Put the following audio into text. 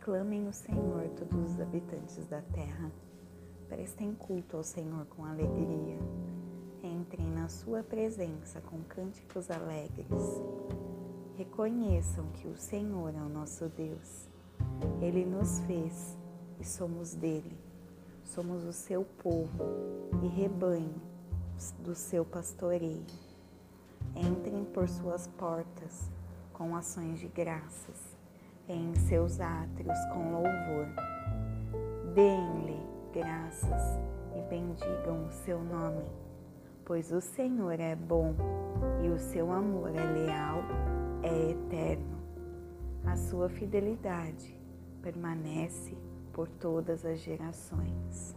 Aclamem o Senhor, todos os habitantes da terra. Prestem culto ao Senhor com alegria. Entrem na sua presença com cânticos alegres. Reconheçam que o Senhor é o nosso Deus. Ele nos fez e somos dele. Somos o seu povo e rebanho do seu pastoreio. Entrem por suas portas com ações de graças, em seus átrios com louvor. Deem-lhe graças e bendigam o seu nome, pois o Senhor é bom e o seu amor é leal, é eterno. A sua fidelidade permanece por todas as gerações.